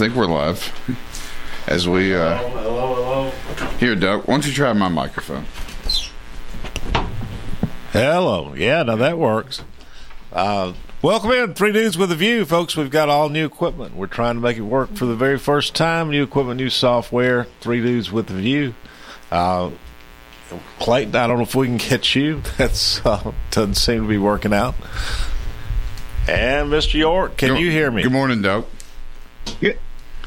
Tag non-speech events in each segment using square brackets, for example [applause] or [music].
Think we're live. As we uh Hello, hello. here, Doug, why don't you try my microphone? Hello. Yeah, now that works. Uh, welcome in, Three Dudes with a View, folks. We've got all new equipment. We're trying to make it work for the very first time. New equipment, new software. Three Dudes with a View. Uh, Clayton, I don't know if we can get you. [laughs] That's uh, doesn't seem to be working out. And Mr. York, can Good- you hear me? Good morning, Doug. Good,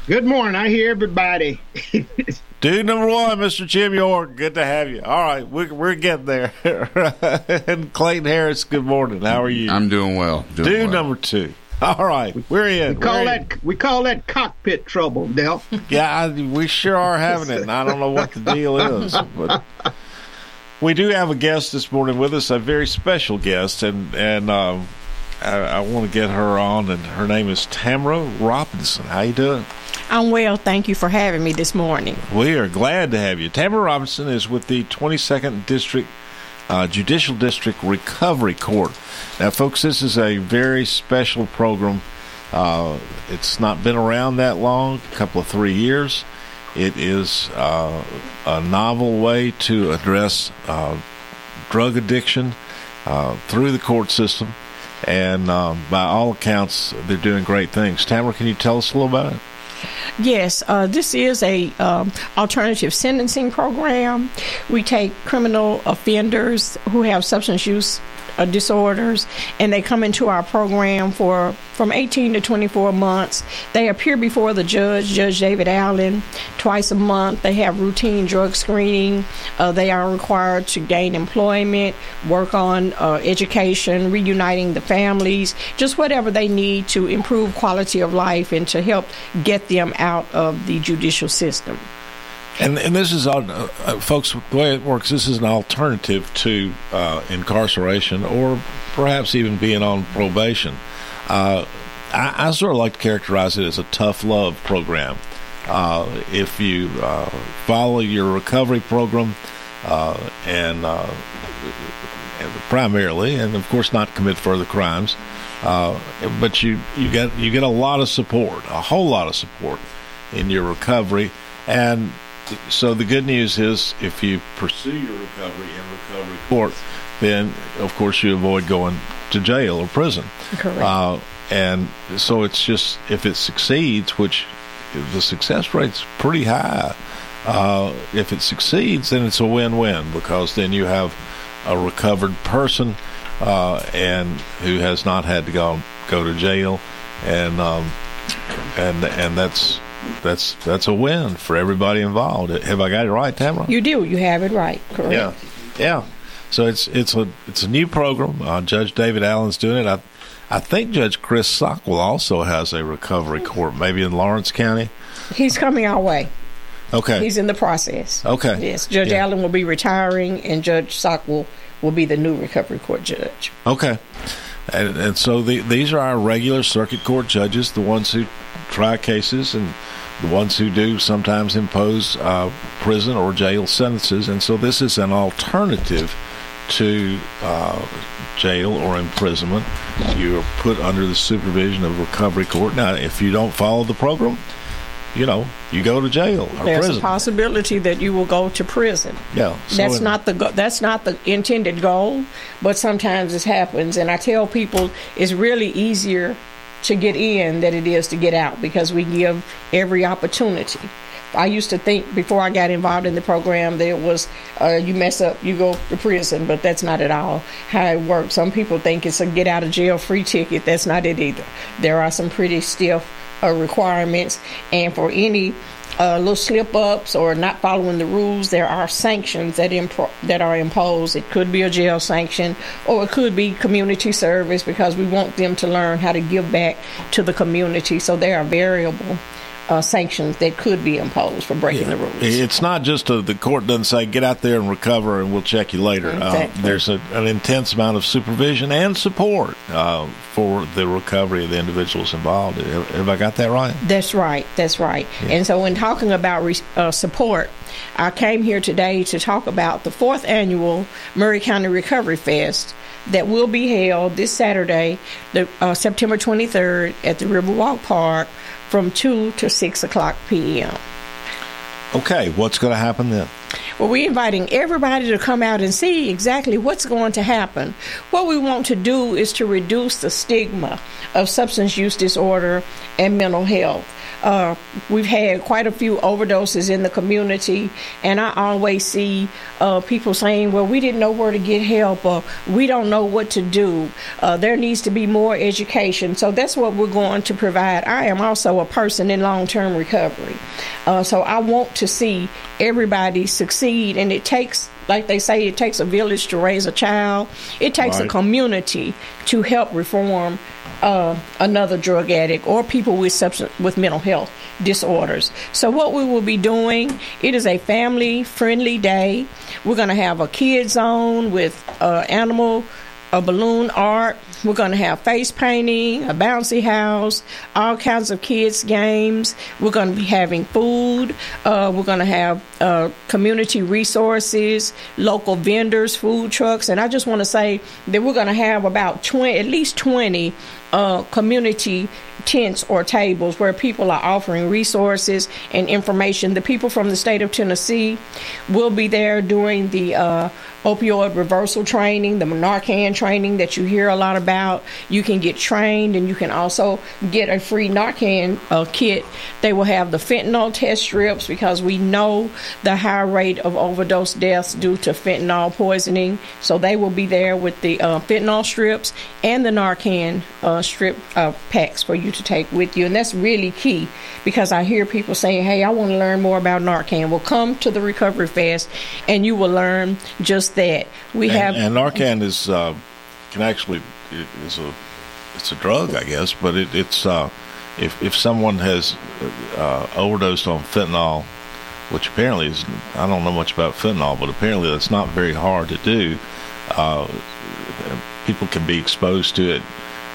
good morning. I hear everybody. [laughs] Dude number one, Mr. Jim York, good to have you. All right, we're, we're getting there. and [laughs] Clayton Harris, good morning. How are you? I'm doing well. Doing Dude well. number two. All right, we're in. We call We're in. that we call that cockpit trouble, Del. [laughs] Yeah, I, we sure are having it, and I don't know what the deal is, but we do have a guest this morning with us, a very special guest, and and um, I, I want to get her on, and her name is Tamra Robinson. How you doing? I'm well. Thank you for having me this morning. We are glad to have you. Tamra Robinson is with the 22nd District uh, Judicial District Recovery Court. Now, folks, this is a very special program. Uh, it's not been around that long, a couple of three years. It is uh, a novel way to address uh, drug addiction uh, through the court system. And um, by all accounts, they're doing great things. Tamra, can you tell us a little about it? Yes, uh, this is a um, alternative sentencing program. We take criminal offenders who have substance use uh, disorders, and they come into our program for from 18 to 24 months. They appear before the judge, Judge David Allen, twice a month. They have routine drug screening. Uh, they are required to gain employment, work on uh, education, reuniting the families, just whatever they need to improve quality of life and to help get them out of the judicial system. And and this is, uh, uh, folks, the way it works. This is an alternative to uh, incarceration, or perhaps even being on probation. Uh, I, I sort of like to characterize it as a tough love program. Uh, if you uh, follow your recovery program and primarily, and of course, not commit further crimes, uh, but you you get you get a lot of support, a whole lot of support in your recovery, and so the good news is if you pursue your recovery in recovery court, then of course you avoid going to jail or prison. Correct. Uh, and so it's just if it succeeds, which the success rate's pretty high. Uh, if it succeeds, then it's a win-win because then you have a recovered person uh, and who has not had to go go to jail, and um, and and that's that's that's a win for everybody involved. Have I got it right, Tamra? You do. You have it right. Correct. Yeah, yeah. So it's it's a it's a new program. Uh, Judge David Allen's doing it. I I think Judge Chris Sockwell also has a recovery court, maybe in Lawrence County. He's coming our way. Okay. He's in the process. Okay. Yes. Judge Yeah. Allen will be retiring, and Judge Sockwell, will be the new recovery court judge. Okay. And, and so the, these are our regular circuit court judges, the ones who try cases and the ones who do sometimes impose uh, prison or jail sentences. And so this is an alternative to uh, jail or imprisonment. You are put under the supervision of recovery court. Now, if you don't follow the program, you know, you go to jail or There's prison. a possibility that you will go to prison. yeah, so that's in- not the go- that's not the intended goal, but sometimes this happens, and I tell people it's really easier to get in than it is to get out because we give every opportunity. I used to think before I got involved in the program that it was uh, you mess up, you go to prison, but that's not at all how it works. Some people think it's a get out of jail free ticket. That's not it either. There are some pretty stiff uh, requirements, and for any uh, little slip ups or not following the rules, there are sanctions that that are imposed. It could be a jail sanction, or it could be community service because we want them to learn how to give back to the community. So they are variable uh, sanctions that could be imposed for breaking the rules. It's not just a, the court doesn't say get out there and recover and we'll check you later. Uh, there's a, an intense amount of supervision and support uh, for the recovery of the individuals involved. Have, have I got that right? That's right. That's right. And so, when talking about re- uh, support, I came here today to talk about the fourth annual Maury County Recovery Fest that will be held this Saturday, the uh, September 23rd, at the Riverwalk Park from 2 to 6 o'clock p.m. Okay, what's going to happen then? Well, we're inviting everybody to come out and see exactly what's going to happen. What we want to do is to reduce the stigma of substance use disorder and mental health. Uh, we've had quite a few overdoses in the community, and I always see uh, people saying, Well, we didn't know where to get help, or we don't know what to do. Uh, there needs to be more education. So that's what we're going to provide. I am also a person in long term recovery. Uh, so I want to see everybody succeed, and it takes like they say, it takes a village to raise a child. It takes a community to help reform uh, another drug addict or people with substance with mental health disorders. So what we will be doing, it is a family friendly day. We're going to have a kid zone with uh, animal a balloon art. We're going to have face painting, a bouncy house, all kinds of kids' games. We're going to be having food. Uh, we're going to have uh, community resources, local vendors, food trucks, and I just want to say that we're going to have about twenty, at least twenty uh, community tents or tables where people are offering resources and information. The people from the state of Tennessee will be there during the uh, opioid reversal training, the Narcan training that you hear a lot about. You can get trained and you can also get a free Narcan uh, kit. They will have the fentanyl test strips because we know the high rate of overdose deaths due to fentanyl poisoning. So they will be there with the uh, fentanyl strips and the Narcan uh, strip uh, packs for you to take with you. And that's really key because I hear people saying, hey, I want to learn more about Narcan. Well, come to the Recovery Fest and you will learn just that. We have. and, and Narcan is uh, can actually it is a it's a drug, I guess, but it, it's uh, if if someone has uh, overdosed on fentanyl, which apparently is I don't know much about fentanyl, but apparently that's not very hard to do. Uh, people can be exposed to it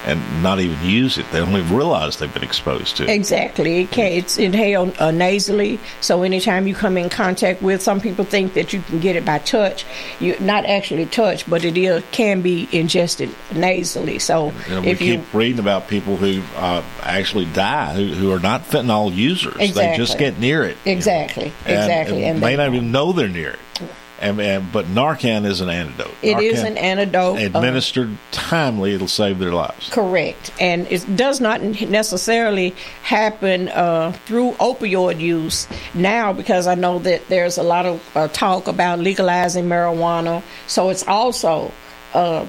and not even use it. They don't realize they've been exposed to it. Exactly. It can, it's inhaled uh, nasally. So anytime you come in contact with, some people think that you can get it by touch. You not actually touch, but it is, can be ingested nasally. So And we if you keep reading about people who uh, actually die who, who are not fentanyl users. They just get near it. you know. Exactly, And- exactly, And, and may not even know they're near it. And, and but Narcan is an antidote. It is Narcan, an antidote. uh, Administered timely, it'll save their lives. Correct, and it does not necessarily happen uh, through opioid use now because I know that there's a lot of uh, talk about legalizing marijuana. So it's also uh,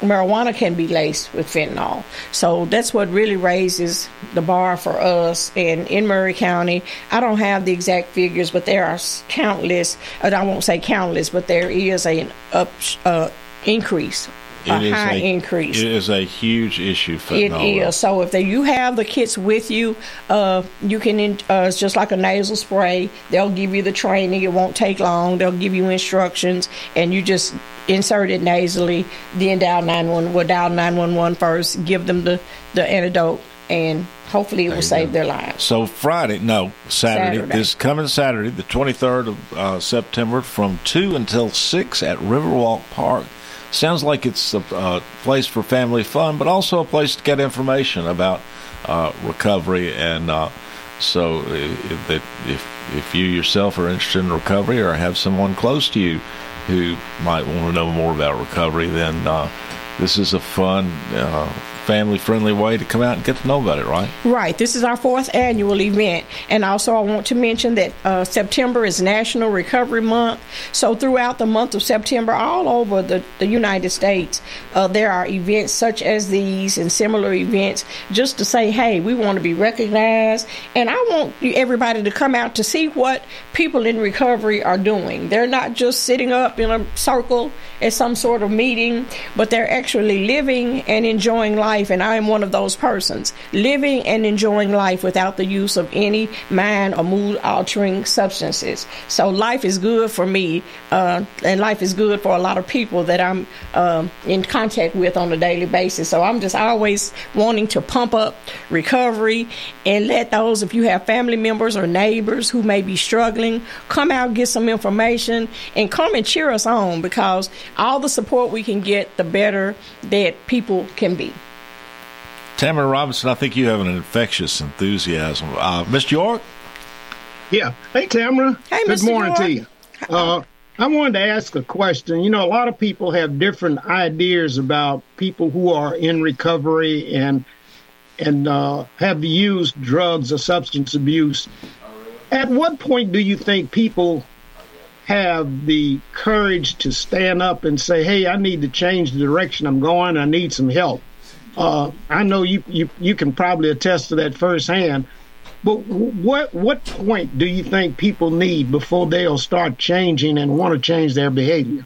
marijuana can be laced with fentanyl. So that's what really raises the bar for us. And in Maury County, I don't have the exact figures, but there are countless. and I won't say countless, but there is an up uh, increase a high a, increase. It is a huge issue. It is. So if they, you have the kits with you, uh, you can. Uh, it's just like a nasal spray. They'll give you the training. It won't take long. They'll give you instructions, and you just insert it nasally. Then dial nine one. Well, dial nine one one first. Give them the the antidote, and hopefully it will save go. their lives. So Friday, no Saturday, Saturday, this coming Saturday, the twenty third of uh, September, from two until six at Riverwalk Park sounds like it's a, a place for family fun, but also a place to get information about uh, recovery. And uh, so, if, if if you yourself are interested in recovery or have someone close to you who might want to know more about recovery, then uh, this is a fun uh, family friendly way to come out and get to know about it, right? Right. This is our fourth annual event. And also, I want to mention that uh, September is National Recovery Month. So, throughout the month of September, all over the, the United States, uh, there are events such as these and similar events just to say, hey, we want to be recognized. And I want everybody to come out to see what people in recovery are doing. They're not just sitting up in a circle at some sort of meeting, but they're actually living and enjoying life and I am one of those persons, living and enjoying life without the use of any mind or mood altering substances. So life is good for me, uh, and life is good for a lot of people that I'm uh, in contact with on a daily basis. So I'm just always wanting to pump up recovery and let those, if you have family members or neighbors who may be struggling, come out, get some information, and come and cheer us on because all the support we can get, the better that people can be. Tamra Robinson, I think you have an infectious enthusiasm. Uh, Miss York? Yeah. Hey, Tamra. Hey, Good Mr. morning York. to you. Uh, I wanted to ask a question. You know, a lot of people have different ideas about people who are in recovery and and uh, have used drugs or substance abuse. At what point do you think people have the courage to stand up and say, "Hey, I need to change the direction I'm going. I need some help"? Uh, I know you, you you can probably attest to that firsthand. But what what point do you think people need before they'll start changing and want to change their behavior?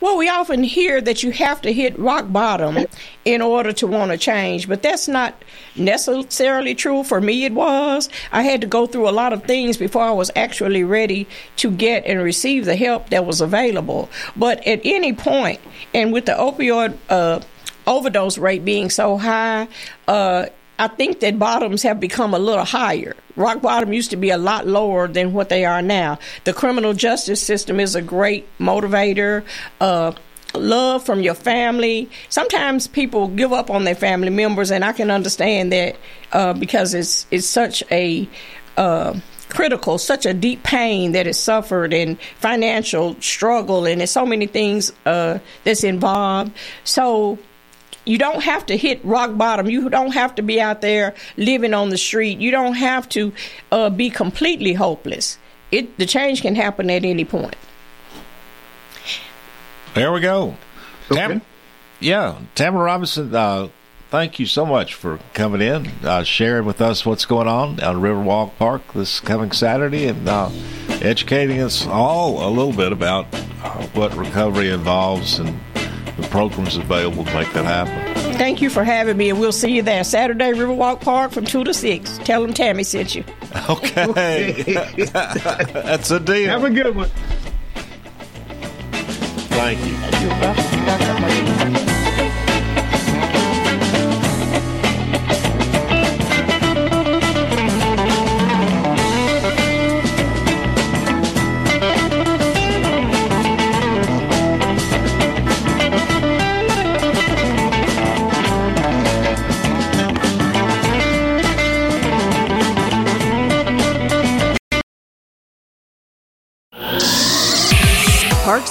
Well, we often hear that you have to hit rock bottom in order to want to change, but that's not necessarily true. For me, it was. I had to go through a lot of things before I was actually ready to get and receive the help that was available. But at any point, and with the opioid uh, overdose rate being so high, uh, I think that bottoms have become a little higher. Rock bottom used to be a lot lower than what they are now. The criminal justice system is a great motivator. Uh, love from your family. Sometimes people give up on their family members, and I can understand that uh, because it's it's such a uh, critical, such a deep pain that is suffered, and financial struggle, and there's so many things uh, that's involved. So you don't have to hit rock bottom. You don't have to be out there living on the street. You don't have to uh, be completely hopeless. It the change can happen at any point. There we go. Okay. Tam- yeah, Tamra Robinson. Uh, thank you so much for coming in, uh, sharing with us what's going on on Riverwalk Park this coming Saturday, and uh, educating us all a little bit about uh, what recovery involves and the programs available to make that happen. Thank you for having me, and we'll see you there Saturday, Riverwalk Park from 2 to 6. Tell them Tammy sent you. [laughs] Okay. [laughs] That's a deal. Have a good one. Thank you.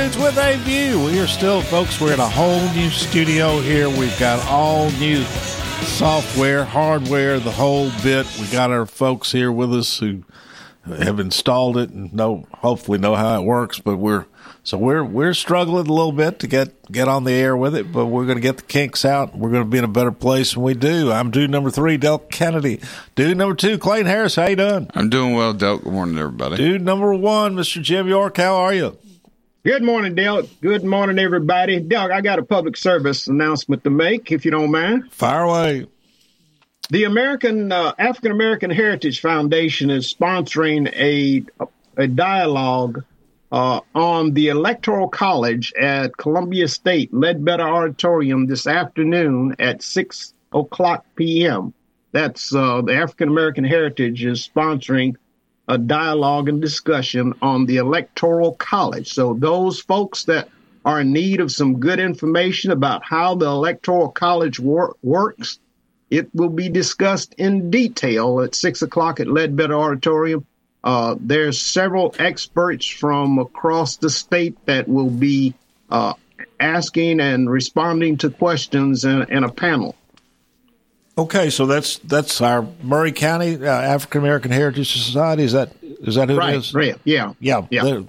With a View. We are still, folks, we're in a whole new studio here. We've got all new software, hardware, the whole bit. We got our folks here with us who have installed it and know, hopefully know how it works. But we're so we're we're struggling a little bit to get get on the air with it, but we're going to get the kinks out. We're going to be in a better place when we do. I'm dude number three, Del Kennedy. Dude number two, Clayton Harris. How you doing? I'm doing well, Del. Good morning, everybody. Dude number one, Mr. Jim York. How are you? Good morning, Del. Good morning, everybody. Del, I got a public service announcement to make, if you don't mind. Fire away. The American uh, African American Heritage Foundation is sponsoring a a dialogue uh, on the Electoral College at Columbia State Ledbetter Auditorium this afternoon at six o'clock p.m. That's uh, the African American Heritage is sponsoring a dialogue and discussion on the Electoral College. So those folks that are in need of some good information about how the Electoral College wor- works, it will be discussed in detail at six o'clock at Ledbetter Auditorium. Uh, there's several experts from across the state that will be uh, asking and responding to questions in, in a panel. Okay, so that's that's our Maury County uh, African American Heritage Society. Is that is that who right, it is? Right. Yeah. Yeah. Yeah. They're,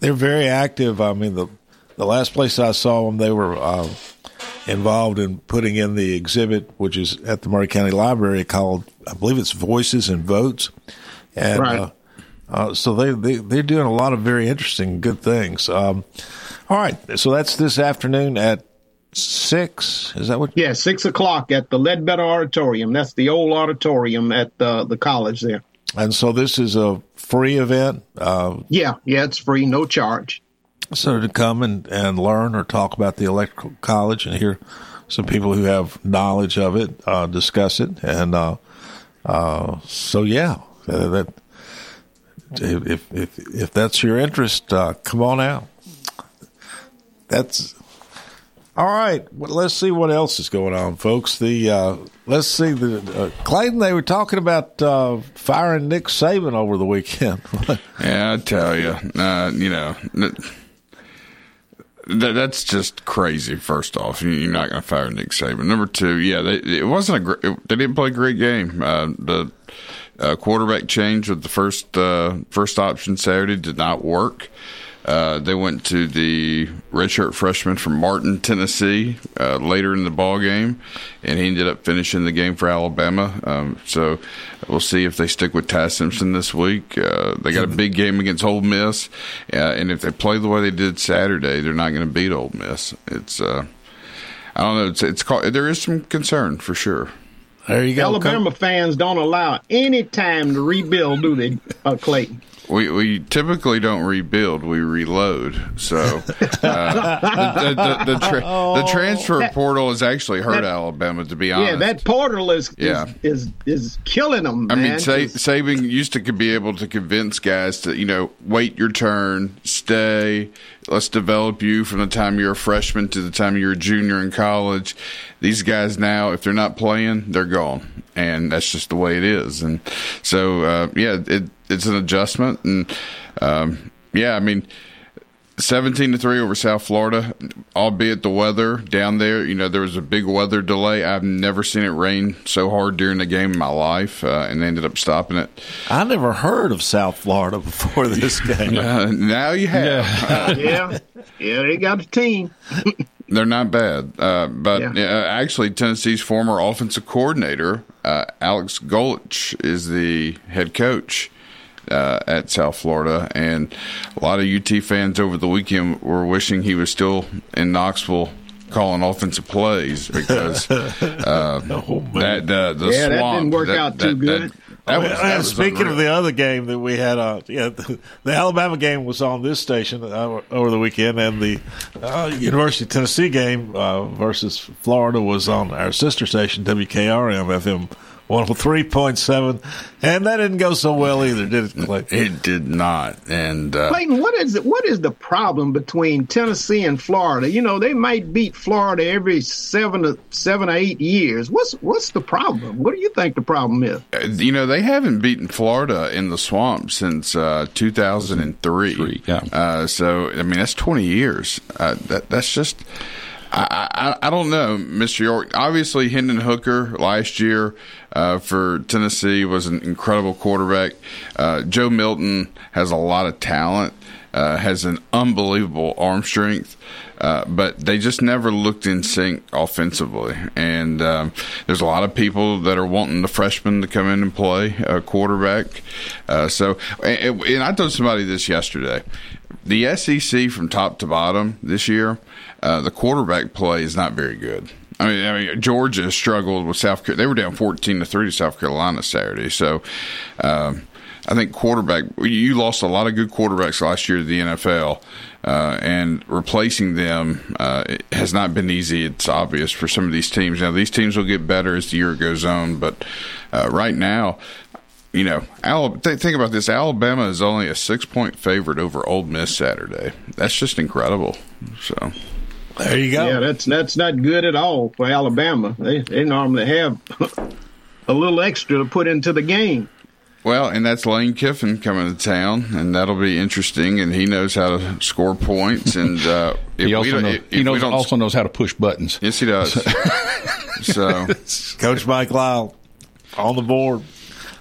they're very active. I mean, the the last place I saw them, they were uh, involved in putting in the exhibit, which is at the Maury County Library, called I believe it's Voices and Votes, and Right. uh, uh, so they they they're doing a lot of very interesting, good things. Um, all right, so that's this afternoon at six. Is that what? Yeah, six o'clock at the Ledbetter Auditorium. That's the old auditorium at the the college there. And so this is a free event. Uh, Yeah, yeah, it's free, no charge. so to come and, and learn or talk about the electrical college and hear some people who have knowledge of it uh, discuss it. And uh, uh, so, yeah, uh, that if, if if that's your interest, uh, come on out. That's all right. Well, let's see what else is going on, folks. The uh, let's see the uh, Clayton. They were talking about uh, firing Nick Saban over the weekend. [laughs] Yeah, I tell you, uh, you know, that, that- that's just crazy. First off, You- you're not going to fire Nick Saban. Number two, yeah, they, it wasn't a. It, they didn't play a great game. Uh, the uh, quarterback change with the first first option Saturday did not work. Uh, they went to the redshirt freshman from Martin, Tennessee, uh, later in the ball game, and he ended up finishing the game for Alabama. Um, so we'll see if they stick with Ty Simpson this week. Uh, they got a big game against Ole Miss, uh, and if they play the way they did Saturday, they're not going to beat Ole Miss. It's uh, I don't know. It's it's called, there is some concern for sure. There you go. Alabama fans don't allow any time to rebuild, do they, uh, Clayton? We we typically don't rebuild; we reload. So uh, the, the, the, the, tra- the transfer portal has actually hurt That- Alabama. To be honest, Yeah, that portal is Yeah. is, is is killing them. I mean, man. Sa- Saban used to could be able to convince guys to, you know, wait your turn, stay. Let's develop you from the time you're a freshman to the time you're a junior in college. These guys now, if they're not playing, they're gone, and that's just the way it is. And so, uh, yeah, it, it's an adjustment, and um, yeah, I mean. 17 to 3 over South Florida, albeit the weather down there, you know, there was a big weather delay. I've never seen it rain so hard during the game in my life, uh, and they ended up stopping it. I never heard of South Florida [laughs] before this game. Uh, [laughs] now you have. Uh, yeah, yeah, they got a team. [laughs] They're not bad. Uh, but Yeah. uh, actually, Tennessee's former offensive coordinator, uh, Alex Golesh, is the head coach uh, at South Florida. And a lot of UT fans over the weekend were wishing he was still in Knoxville calling offensive plays because [laughs] uh, that the, the Yeah, that didn't work that- out too that- good. that- that was- that was speaking unreal. of the other game that we had, uh, yeah, the, the Alabama game was on this station uh, over the weekend, and the uh, University of Tennessee game uh, versus Florida was on our sister station WKRM FM 103.7, and that didn't go so well either, did it, Clay? [laughs] It did not, and uh, Clayton, what is it? What is the problem between Tennessee and Florida? You know, they might beat Florida every seven to seven or eight years. What's what's the problem? What do you think the problem is? Uh, You know, they haven't beaten Florida in the swamp since uh, 2003. Uh, so, I mean, that's 20 years. Uh, that, that's just. I, I, I don't know, Mr. York. Obviously, Hendon Hooker last year uh, for Tennessee was an incredible quarterback. Uh, Joe Milton has a lot of talent, uh, has an unbelievable arm strength. Uh, but they just never looked in sync offensively. And um, there's a lot of people that are wanting the freshman to come in and play a quarterback. Uh, so, and, and, I told somebody this yesterday. The SEC from top to bottom this year, uh, the quarterback play is not very good. I mean, I mean, Georgia struggled with South Carolina. They were down fourteen to three to South Carolina Saturday. So, um, I think quarterback. You lost a lot of good quarterbacks last year to the NFL, uh, and replacing them uh, has not been easy. It's obvious for some of these teams. Now, these teams will get better as the year goes on, but uh, right now, you know, think about this. Alabama is only a six point favorite over Ole Miss Saturday. That's just incredible. So. There you go. Yeah, that's that's not good at all for Alabama. They they normally have [laughs] a little extra to put into the game. Well, and that's Lane Kiffin coming to town, and that'll be interesting. And he knows how to score points, and uh, [laughs] he also, know, he knows, also knows how to push buttons. Yes, he does. [laughs] so, Coach Mike Lyle on the board.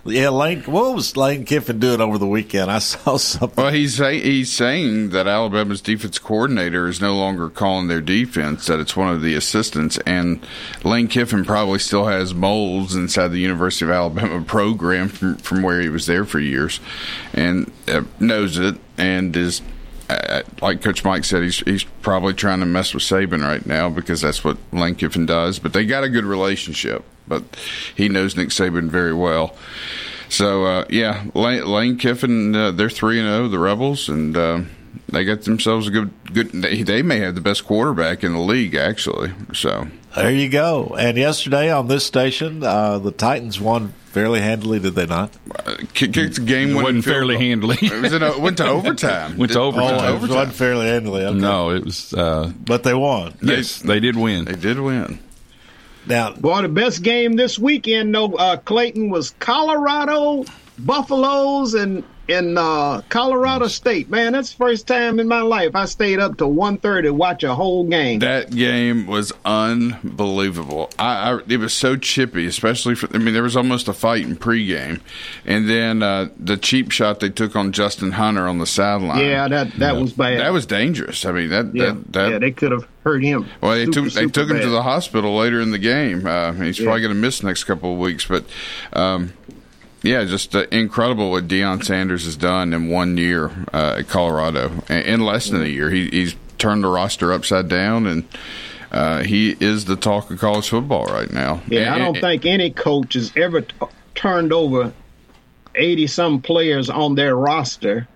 Yeah, Lane. What was Lane Kiffin doing over the weekend? I saw [laughs] something. Well, he's he's saying that Alabama's defense coordinator is no longer calling their defense; that it's one of the assistants. And Lane Kiffin probably still has molds inside the University of Alabama [laughs] program from from where he was there for years, and uh, knows it and is uh, like Coach Mike said, he's he's probably trying to mess with Saban right now because that's what Lane Kiffin does. But they got a good relationship. But he knows Nick Saban very well. So uh, yeah, Lane, Lane Kiffin, uh, they're three and zero, oh, the Rebels, and uh, they got themselves a good good. They, they may have the best quarterback in the league, actually. So there you go. And yesterday on this station, uh, the Titans won fairly handily, did they not? Uh, kicked the game. It wasn't fairly handily. it was in a, went to [laughs] overtime. went to overtime. Oh, it wasn't fairly handily. Okay. No, it was. Uh, but they won. Yes, they, they did win. They did win. Now, boy, the best game this weekend, no, uh, Clayton was Colorado Buffaloes and in uh, Colorado State. Man, that's the first time in my life I stayed up to 1.30 to watch a whole game. That game was unbelievable. I, I, it was so chippy, especially for. I mean, there was almost a fight in pregame, and then uh, the cheap shot they took on Justin Hunter on the sideline. Yeah, that that yeah. was bad. That was dangerous. I mean, that yeah, that, that yeah, they could have hurt him. Well, they super, took they took him to the hospital later in the game. Uh, he's yeah. probably going to miss the next couple of weeks, but. Um, yeah, just uh, incredible what Deion Sanders has done in one year uh, at Colorado. In less than a year, he, he's turned the roster upside down, and uh, he is the talk of college football right now. Yeah, and, I don't and, think any coach has ever t- turned over eighty some players on their roster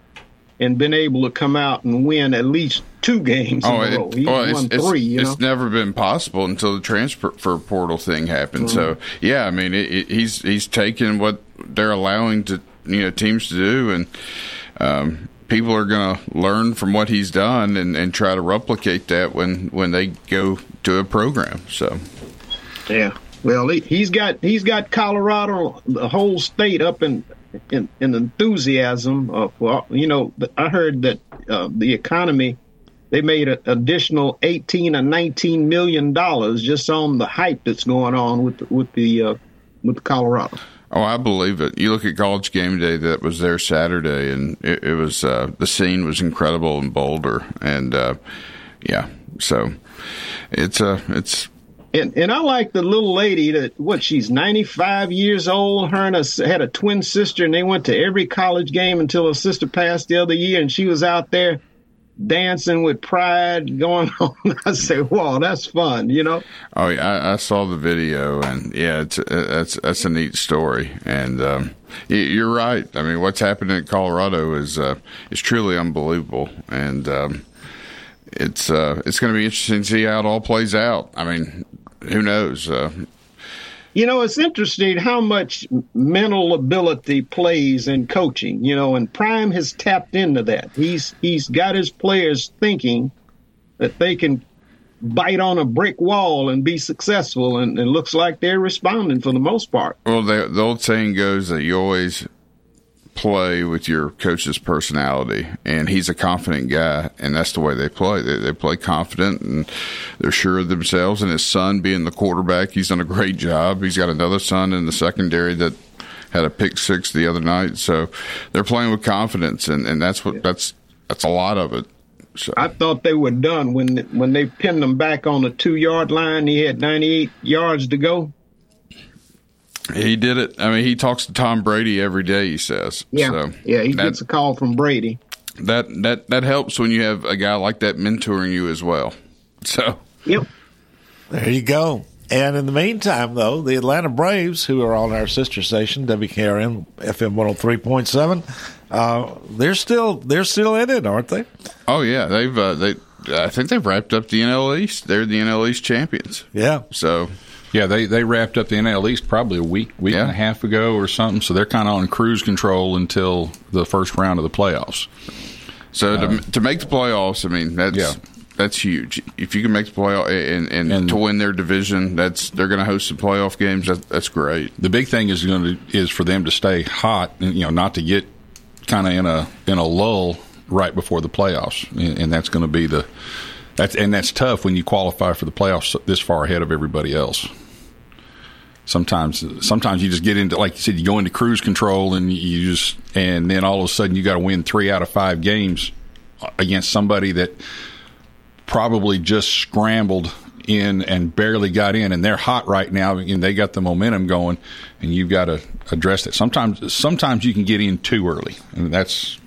and been able to come out and win at least two games oh, in a row. He well, won it's, three. you know? it's never been possible until the transfer portal thing happened. Mm-hmm. So yeah, I mean, it, it, he's he's taken what they're allowing to you know teams to do, and um, people are going to learn from what he's done and, and try to replicate that when when they go to a program. So yeah. Well, he, has got he's got Colorado, the whole state up in in, in enthusiasm. Of, well, you know, I heard that uh, the economy they made an additional 18 or 19 million dollars just on the hype that's going on with with the uh, with Colorado. Oh, I believe it. You look at College Game Day that was there Saturday, and it, it was uh, the scene was incredible in Boulder, and uh, yeah, so it's a uh, it's and, and I like the little lady that what she's 95 years old. Her and a, had a twin sister, and they went to every college game until her sister passed the other year, and she was out there dancing with pride going [laughs] on. I say, "Wow, that's fun," you know. Oh yeah, I, I saw the video, and yeah, it's that's that's a neat story, and um, you're right. I mean, what's happening in Colorado is uh, is truly unbelievable, and. Um, it's uh, it's going to be interesting to see how it all plays out. I mean, who knows? Uh, you know, it's interesting how much mental ability plays in coaching. You know, and Prime has tapped into that. He's he's got his players thinking that they can bite on a brick wall and be successful, and it looks like they're responding for the most part. Well, the, the old saying goes that you always play with your coach's personality, and he's a confident guy, and that's the way they play. They, they play confident, and they're sure of themselves. And his son being the quarterback, he's done a great job. He's got another son in the secondary that had a pick six the other night, so they're playing with confidence, and, and that's what that's that's a lot of it. So. I thought they were done when when they pinned them back on the two yard line. He had 98 yards to go. He did it. I mean, he talks to Tom Brady every day. He says, "Yeah, so yeah." He that, gets a call from Brady. That that that helps when you have a guy like that mentoring you as well. [laughs] So, yep. There you go. And in the meantime, though, the Atlanta Braves, who are on our sister station, WKRM FM one hundred three point seven, uh, they're still they're still in it, aren't they? Oh yeah, they've uh, they. I think they've wrapped up the NL East. They're the NL East champions. Yeah. So yeah, they, they wrapped up the NL East probably a week, week yeah. and a half ago or something. So they're kind of on cruise control until the first round of the playoffs. So to, uh, to make the playoffs, I mean that's yeah. that's huge. If you can make the playoff and, and, and to win their division, that's they're going to host the playoff games. That, that's great. The big thing is going to is for them to stay hot, and, you know, not to get kind of in a in a lull right before the playoffs, and, and that's going to be the that's and that's tough when you qualify for the playoffs this far ahead of everybody else. Sometimes, sometimes you just get into like you said, you go into cruise control and you just and then all of a sudden you got to win three out of five games against somebody that probably just scrambled in and barely got in, and they're hot right now, and they got the momentum going, and you've got to address that Sometimes, sometimes you can get in too early, and that's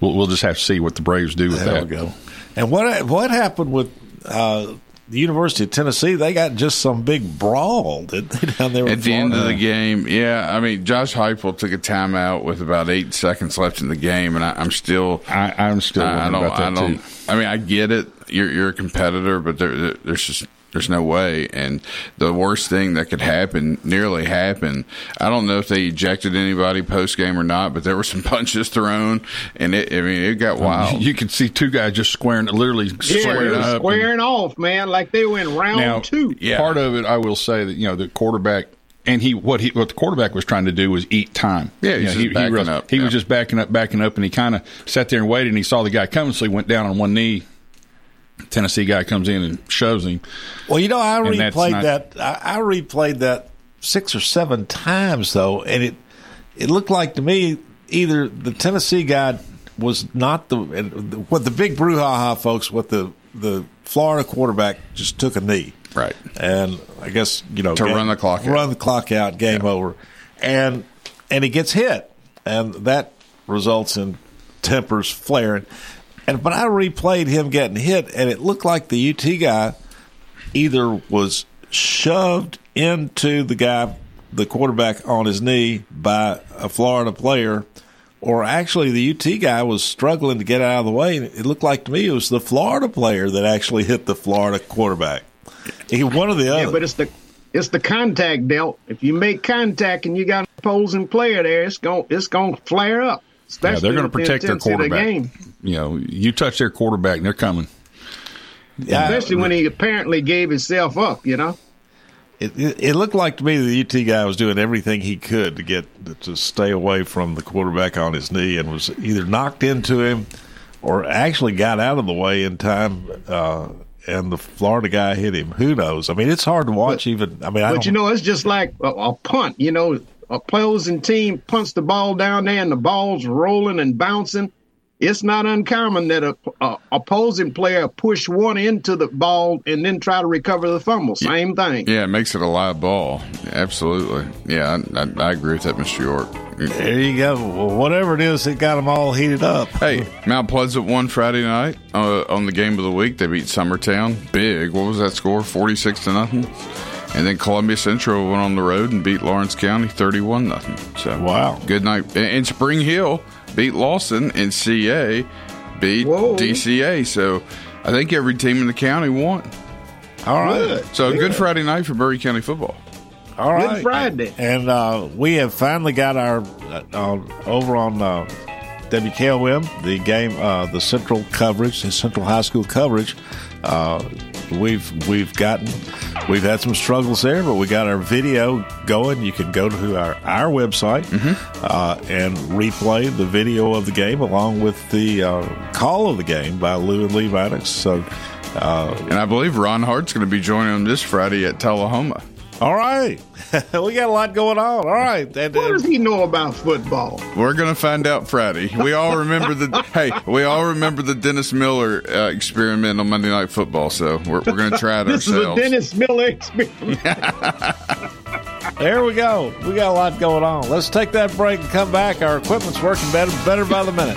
we'll, we'll just have to see what the Braves do with there that. go. And what what happened with uh, the University of Tennessee? They got just some big brawl did they, down there at the end of the game. Yeah, I mean Josh Heupel took a timeout with about eight seconds left in the game, and I, am still I, am still I, I don't I don't. Too. I mean I get it. You're you're a competitor, but there, there's just there's no way. And the worst thing that could happen nearly happened. I don't know if they ejected anybody post game or not, but there were some [laughs] punches thrown, and it. I mean, it got um, wild. You could see two guys just squaring, literally yeah, squaring up, squaring and, off, man, like they were in round now, two. Yeah. Part of it, I will say that you know the quarterback and he what he what the quarterback was trying to do was eat time. Yeah, you know, he, he, was, he yeah. was just backing up, backing up, and he kind of sat there and waited. and He saw the guy coming, so he went down on one knee Tennessee guy comes in and shoves him. Well, you know, I replayed not, that. I, I replayed that six or seven times though, and it it looked like to me either the Tennessee guy was not the what the big brouhaha folks. What the the Florida quarterback just took a knee, right? And I guess you know to game, run the clock, run out. the clock out, game yeah. over, and and he gets hit, and that results in tempers flaring. And but I replayed him getting hit, and it looked like the UT guy either was shoved into the guy, the quarterback, on his knee by a Florida player, or actually the UT guy was struggling to get out of the way. And It looked like to me it was the Florida player that actually hit the Florida quarterback. He one or the other. Yeah, but it's the it's the contact dealt. If you make contact and you got an opposing player there, it's going it's going to flare up. yeah, they're going to protect their quarterback. The you know, you touch their quarterback and they're coming. Yeah, especially when he apparently gave himself up. You know, it, it, it looked like to me the UT guy was doing everything he could to get to stay away from the quarterback on his knee, and was either knocked into him or actually got out of the way in time. Uh, and the Florida guy hit him. Who knows? I mean, it's hard to watch. But, even I mean, I but you know, it's just like a, a punt. You know, a opposing team punts the ball down there, and the ball's rolling and bouncing it's not uncommon that a, a, opposing player push one into the ball and then try to recover the fumble. Same thing. Yeah, it makes it a live ball. Absolutely. Yeah, I, I, I agree with that, Mr. York. There you go. Well, whatever it is, it got them all heated up. Hey, Mount Pleasant won Friday night uh, on the game of the week. They beat Summertown big. What was that score? Forty six to nothing. And then Columbia Central went on the road and beat Lawrence County thirty one nothing. So wow, good night. And Spring Hill beat Lawson, and CA beat Whoa. DCA. So I think every team in the county won. All right. Good. So good. good Friday night for Maury County football. All right. Good Friday. And uh, we have finally got our uh, uh over on uh, WKOM, the game, uh, the central coverage, the central high school coverage. Uh, we've we've gotten we've had some struggles there, but we got our video going. You can go to our our website uh, and replay the video of the game along with the uh, call of the game by Lou and Lee Maddox. So, uh, and I believe Ron Hart's going to be joining them this Friday at Tullahoma. All right, [laughs] we got a lot going on. All right, and, What does he know about football? We're gonna find out Friday. We all [laughs] remember the hey, we all remember the Dennis Miller uh, experiment on Monday Night Football. So we're, we're gonna try it [laughs] this ourselves. is a Dennis Miller experiment. There we go. We got a lot going on. Let's take that break and come back. Our equipment's working better, better by the minute.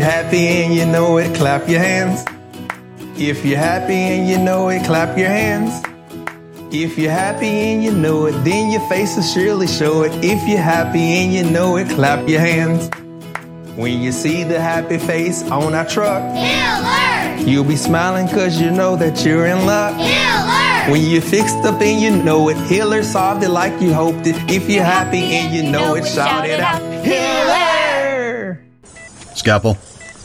you're happy and you know it, clap your hands. If you're happy and you know it, clap your hands. If you're happy and you know it, then your face will surely show it. If you're happy and you know it, clap your hands. When you see the happy face on our truck, Hiller! you'll be smiling cause you know that you're in luck. Hiller! When you're fixed up and you know it, Hiller solved it like you hoped it. If you're happy and you know it, shout it out. Hiller! Scalpel.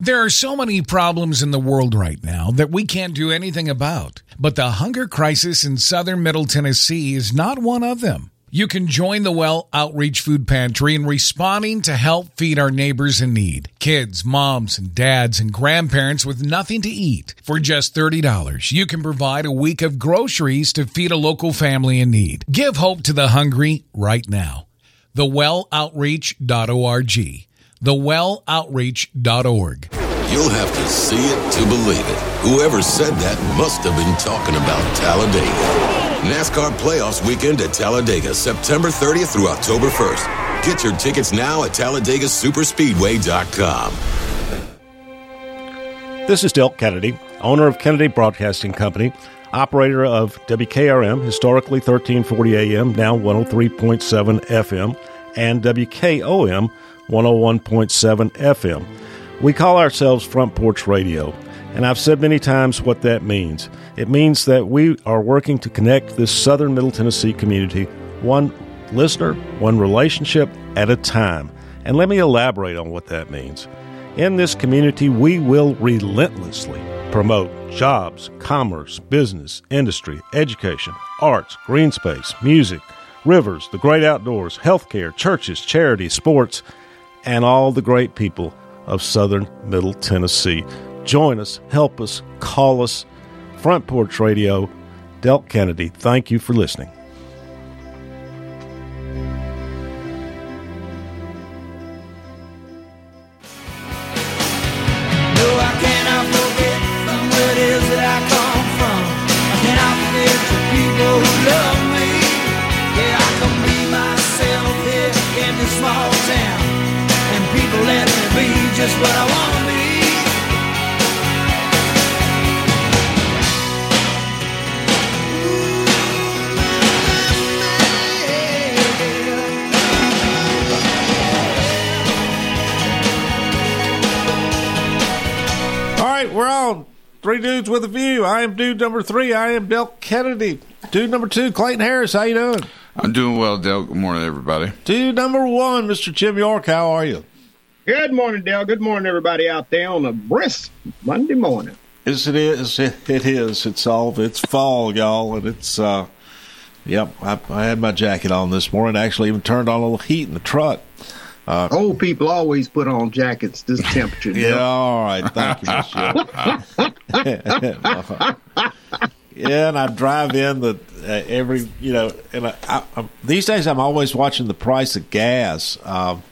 There are so many problems in the world right now that we can't do anything about. But the hunger crisis in southern Middle Tennessee is not one of them. You can join the Well Outreach Food Pantry in responding to help feed our neighbors in need. Kids, moms, and dads, and grandparents with nothing to eat. For just $30, you can provide a week of groceries to feed a local family in need. Give hope to the hungry right now. thewelloutreach.org. Thewelloutreach.org. You'll have to see it to believe it. Whoever said that must have been talking about Talladega. NASCAR Playoffs Weekend at Talladega, September 30th through October 1st. Get your tickets now at TalladegaSuperspeedway.com. This is Del Kennedy, owner of Kennedy Broadcasting Company, operator of WKRM, historically 1340 AM, now 103.7 FM, and WKOM, 101.7 FM. We call ourselves Front Porch Radio, and I've said many times what that means. It means that we are working to connect this southern Middle Tennessee community one listener, one relationship at a time. And let me elaborate on what that means. In this community, we will relentlessly promote jobs, commerce, business, industry, education, arts, green space, music, rivers, the great outdoors, healthcare, churches, charities, sports, and all the great people of southern Middle Tennessee. Join us, help us, call us. Front Porch Radio, Delk Kennedy, thank you for listening. Number three. I am Del Kennedy. Dude number two, Clayton Harris. How you doing? I'm doing well, Del. Good morning, everybody. Dude number one, Mr. Jim York. How are you? Good morning, Dale. Good morning, everybody out there on a brisk Monday morning. Yes, it is. It, it is. It's all. It's fall, y'all, and it's. uh Yep, I, I had my jacket on this morning. Actually, even turned on a little heat in the truck. Uh, Old people always put on jackets this [laughs] temperature. Yeah, Dale. all right. Thank you, Miss [laughs] [laughs] yeah, and I drive in the uh, every you know, and I, I, I'm, these days I'm always watching the price of gas, um,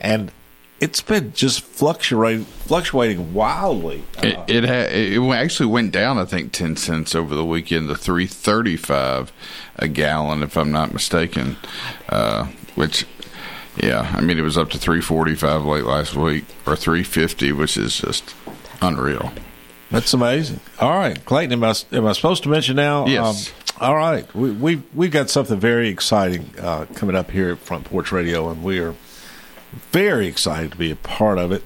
and it's been just fluctuating, fluctuating wildly. It it, ha- it actually went down, I think, ten cents over the weekend to three thirty five a gallon, if I'm not mistaken. Uh, which, yeah, I mean, it was up to three forty five late last week or three fifty, which is just unreal. That's amazing. All right, Clayton, am I, am I supposed to mention now? Yes. Um, all right, we, we we've got something very exciting uh, coming up here at Front Porch Radio, and we are very excited to be a part of it.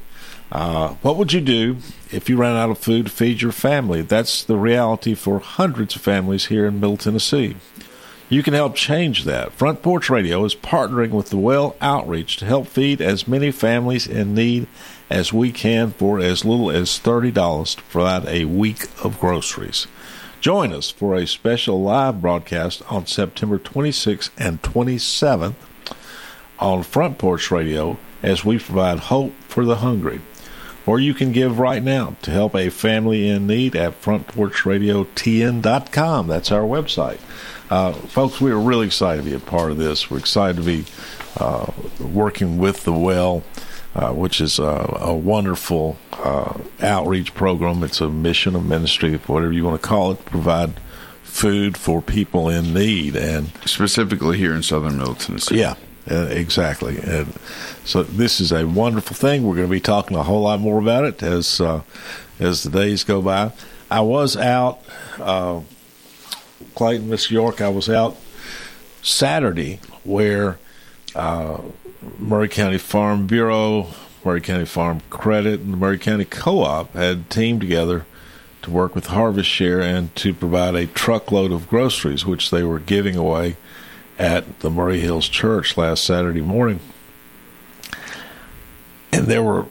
Uh, what would you do if you ran out of food to feed your family? That's the reality for hundreds of families here in Middle Tennessee. You can help change that. Front Porch Radio is partnering with the Well Outreach to help feed as many families in need as we can for as little as $30 to provide a week of groceries. Join us for a special live broadcast on September 26th and 27th on Front Porch Radio as we provide hope for the hungry. Or you can give right now to help a family in need at frontporchradiotn.com. That's our website. Uh, folks, we are really excited to be a part of this. We're excited to be uh, working with the Well, uh, which is a, a wonderful uh, outreach program. It's a mission, a ministry, whatever you want to call it, to provide food for people in need. And specifically here in southern Middle Tennessee. Yeah, uh, exactly. And so this is a wonderful thing. We're going to be talking a whole lot more about it as uh, as the days go by. I was out, uh, Clayton, Miss York. I was out Saturday where uh, Maury County Farm Bureau, Maury County Farm Credit, and the Maury County Co-op had teamed together to work with Harvest Share and to provide a truckload of groceries, which they were giving away at the Maury Hills Church last Saturday morning. And there were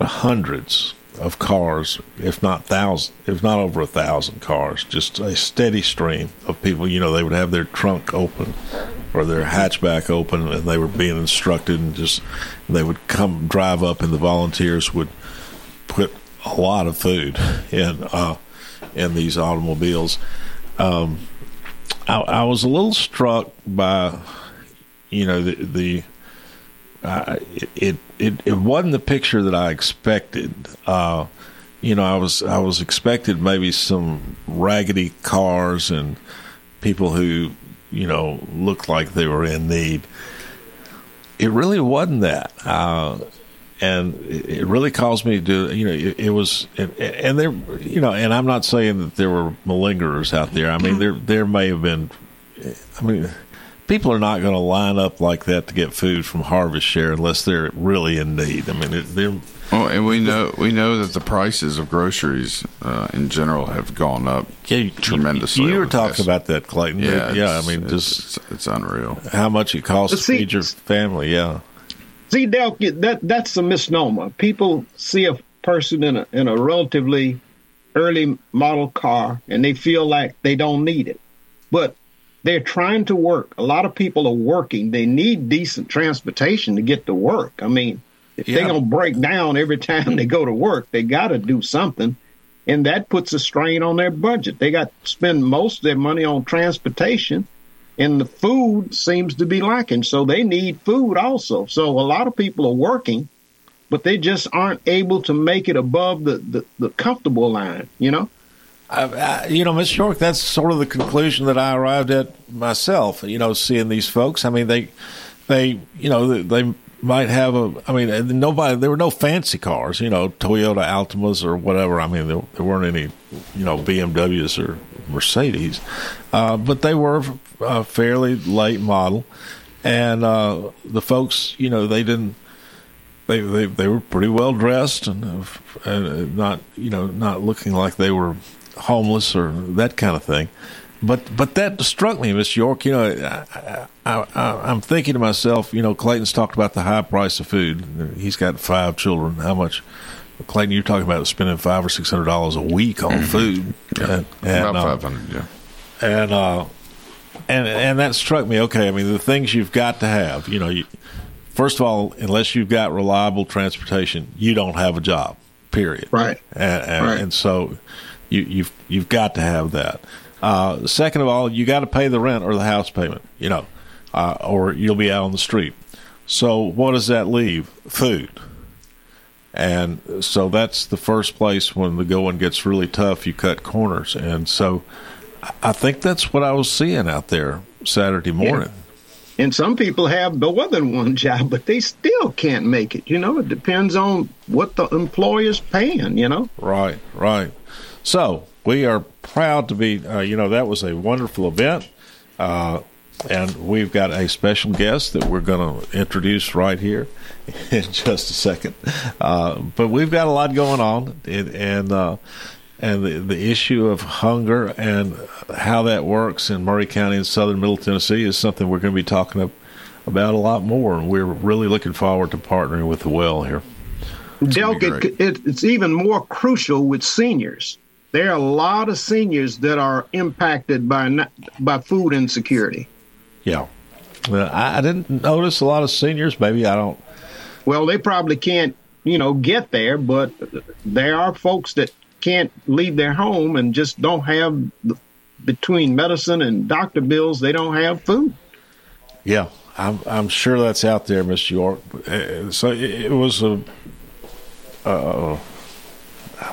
hundreds of cars, if not thousands, if not over a thousand cars, just a steady stream of people. You know, they would have their trunk open or their hatchback open and they were being instructed and just they would come drive up and the volunteers would put a lot of food in uh, in these automobiles. Um, I, I was a little struck by you know the the uh, it, it it wasn't the picture that I expected. Uh, you know, I was I was expected maybe some raggedy cars and people who you know looked like they were in need. It really wasn't that. Uh, and it really caused me to you know it, it was and there you know and I'm not saying that there were malingerers out there I mean there there may have been I mean people are not going to line up like that to get food from Harvest Share unless they're really in need I mean it, they're Oh, and we know we know that the prices of groceries uh, in general have gone up yeah, tremendously. You were talking past- about that, Clayton. Yeah, yeah. I mean, it's- just it's, unreal how much it costs But to feed your family. Yeah, See, Del, that that's a misnomer. People see a person in a in a relatively early model car and they feel like they don't need it, but they're trying to work. A lot of people are working. They need decent transportation to get to work. I mean, if they're Yeah. gonna break down every time they go to work, they got to do something, and that puts a strain on their budget. They got to spend most of their money on transportation and the food seems to be lacking. So they need food also. So a lot of people are working, but they just aren't able to make it above the, the, the comfortable line, you know? I, you know, Miss York, that's sort of the conclusion that I arrived at myself. You know, seeing these folks. I mean, they, they, you know, they, might have a. I mean, nobody. There were no fancy cars. You know, Toyota Altimas or whatever. I mean, there, there weren't any, you know, BMWs or Mercedes, uh, but they were a fairly late model, and uh, the folks, you know, they didn't. They, they they were pretty well dressed and, uh, and not you know not looking like they were homeless or that kind of thing. But but that struck me, Miss York. You know, I, I, I, I'm thinking to myself. You know, Clayton's talked about the high price of food. He's got five children. How much? Clayton, you're talking about spending five or six hundred dollars a week on food. And, and, about uh, five hundred. Yeah. and uh, and and that struck me. Okay, I mean the things you've got to have. You know, you, first of all, unless you've got reliable transportation, you don't have a job. Period. Right. And, and, Right. and so you, you've you've got to have that. Uh, second of all, you got to pay the rent or the house payment. You know, uh, or you'll be out on the street. So what does that leave? Food. And so that's the first place when the going gets really tough, you cut corners. And so I- I think that's what I was seeing out there Saturday morning. And some people have more than one job, but they still can't make it. You know, it depends on what the employer's paying, you know? Right, right. So we are proud to be, uh, you know, that was a wonderful event. Uh, and we've got a special guest that we're going to introduce right here [laughs] in just a second. Uh, but we've got a lot going on, and and, uh, and the, the issue of hunger and how that works in Maury County and southern Middle Tennessee is something we're going to be talking about a lot more. And we're really looking forward to partnering with the well here. Delk, it, it, it's even more crucial with seniors. There are a lot of seniors that are impacted by not, by food insecurity. Yeah. Well, I, I didn't notice a lot of seniors. Maybe I don't. Well, they probably can't, you know, get there, but there are folks that can't leave their home and just don't have between medicine and doctor bills. They don't have food. Yeah, I'm I'm sure that's out there, Miss York. Uh, So it, it was a. Uh,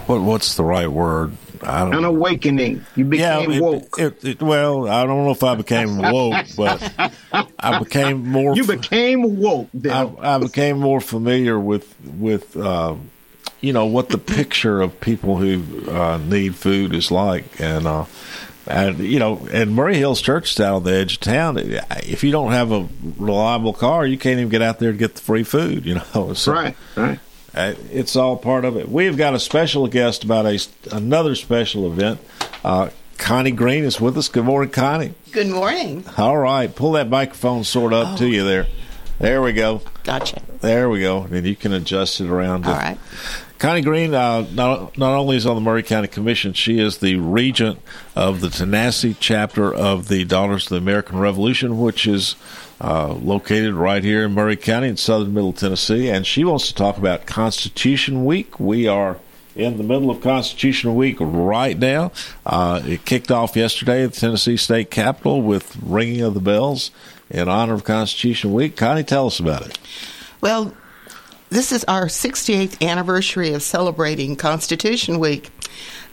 what what's the right word? An awakening. You became yeah, it- woke. It, it, well, I don't know if I became [laughs] woke, but I became more. You became woke. I, I became more familiar with with uh, you know what the picture of people who uh, need food is like, and uh, and you know, and Maury Hills Church is out on the edge of town. If you don't have a reliable car, you can't even get out there to get the free food. You know, [laughs] so, right, right. Uh, it's all part of it. We've got a special guest about a another special event. Uh, Connie Green is with us. Good morning, Connie. Good morning. All right, pull that microphone sort of up to you there. There we go. Gotcha. There we go. And you can adjust it around. All right. Connie Green uh, not, not only is on the Maury County Commission, she is the regent of the Tenacity chapter of the Daughters of the American Revolution, which is uh, located right here in Maury County in southern Middle Tennessee. And she wants to talk about Constitution Week. We are in the middle of Constitution Week right now. Uh, it kicked off yesterday at the Tennessee State Capitol with ringing of the bells in honor of Constitution Week. Connie, tell us about it. Well, this is our 68th anniversary of celebrating Constitution Week.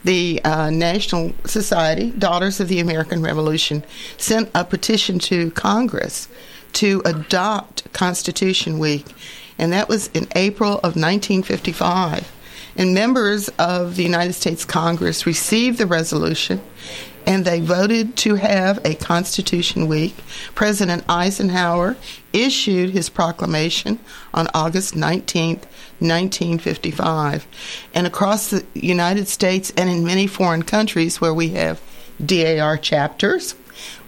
The uh, National Society, Daughters of the American Revolution, sent a petition to Congress to adopt Constitution Week, and that was in April of 1955. And members of the United States Congress received the resolution and they voted to have a Constitution Week. President Eisenhower issued his proclamation on August 19th, 1955. And across the United States and in many foreign countries where we have DAR chapters,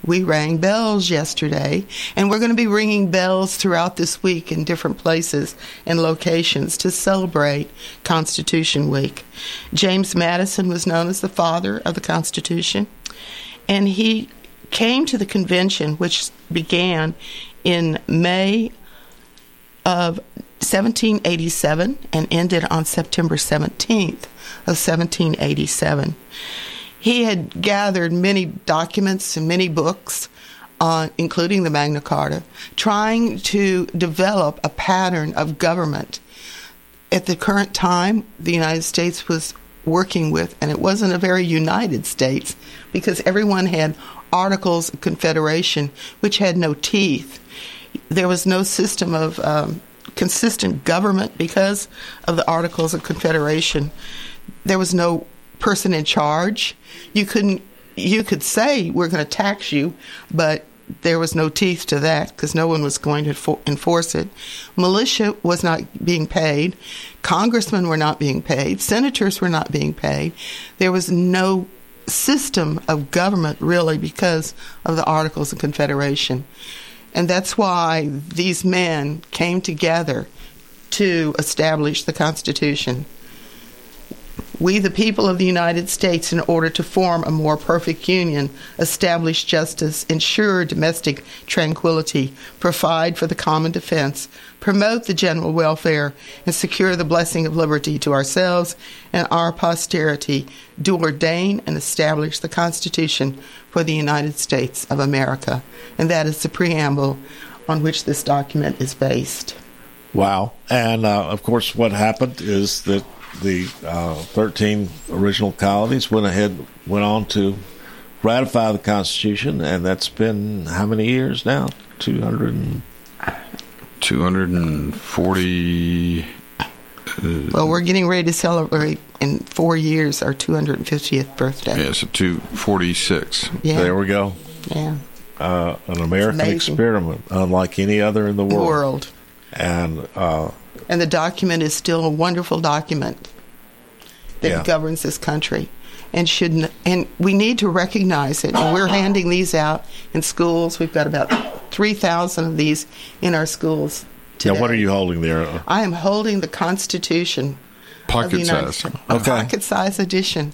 we rang bells yesterday, and we're going to be ringing bells throughout this week in different places and locations to celebrate Constitution Week. James Madison was known as the father of the Constitution, and he came to the convention, which began in May of 1787 and ended on September 17th of 1787 he had gathered many documents and many books, uh, including the Magna Carta, trying to develop a pattern of government. At the current time, the United States was working with, and it wasn't a very united states because everyone had Articles of Confederation, which had no teeth. There was no system of um, consistent government because of the Articles of Confederation. There was no person in charge. You couldn't. You could say we're going to tax you, but there was no teeth to that because no one was going to enforce it. Militia was not being paid. Congressmen were not being paid. Senators were not being paid. There was no system of government really because of the Articles of Confederation. And that's why these men came together to establish the Constitution we, the people of the United States, in order to form a more perfect union, establish justice, ensure domestic tranquility, provide for the common defense, promote the general welfare, and secure the blessing of liberty to ourselves and our posterity, do ordain and establish the Constitution for the United States of America. And that is the preamble on which this document is based. Wow. And uh, of course, what happened is that the uh, 13 original colonies went ahead, went on to ratify the Constitution, and that's been how many years now? 200 and... 240. Uh, well, we're getting ready to celebrate in four years our 250th birthday. Yeah, so 246. Yeah. There we go. Yeah. Uh, an American experiment, unlike any other in the world. world. And uh, and the document is still a wonderful document that Yeah. governs this country and should and we need to recognize it and we're handing these out in schools we've got about 3000 of these in our schools today. what are you holding there? I am holding the Constitution the Pocket size. States, Okay. pocket size edition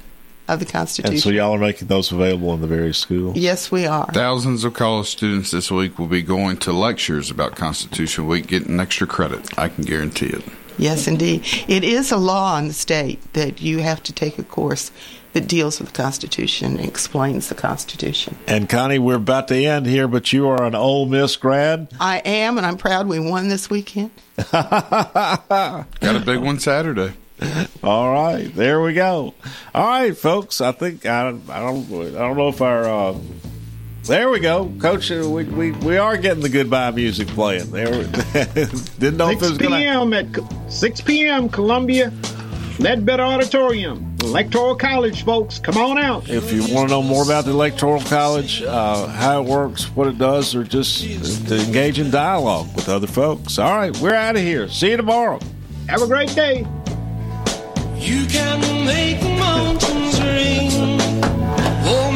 of the Constitution. And so y'all are making those available in the various schools. yes, we are. Thousands of college students this week will be going to lectures about Constitution Week, getting extra credit. I can guarantee it. Yes, indeed. It is a law in the state that you have to take a course that deals with the Constitution and explains the Constitution. And Connie, we're about to end here, but you are an Ole Miss grad. I am, and I'm proud we won this weekend. Got a big one Saturday. All right, there we go. All right, folks. I think I, I don't I don't know if our uh, there we go, Coach. uh, We, we we are getting the goodbye music playing. There, [laughs] didn't know if it 6 was gonna. p.m. at 6 p.m. Columbia Ledbetter Auditorium, Electoral College, folks. Come on out. If you want to know more about the Electoral College, uh, how it works, what it does, or just to engage in dialogue with other folks. All right, we're out of here. See you tomorrow. Have a great day. You can make mountains ring. Oh,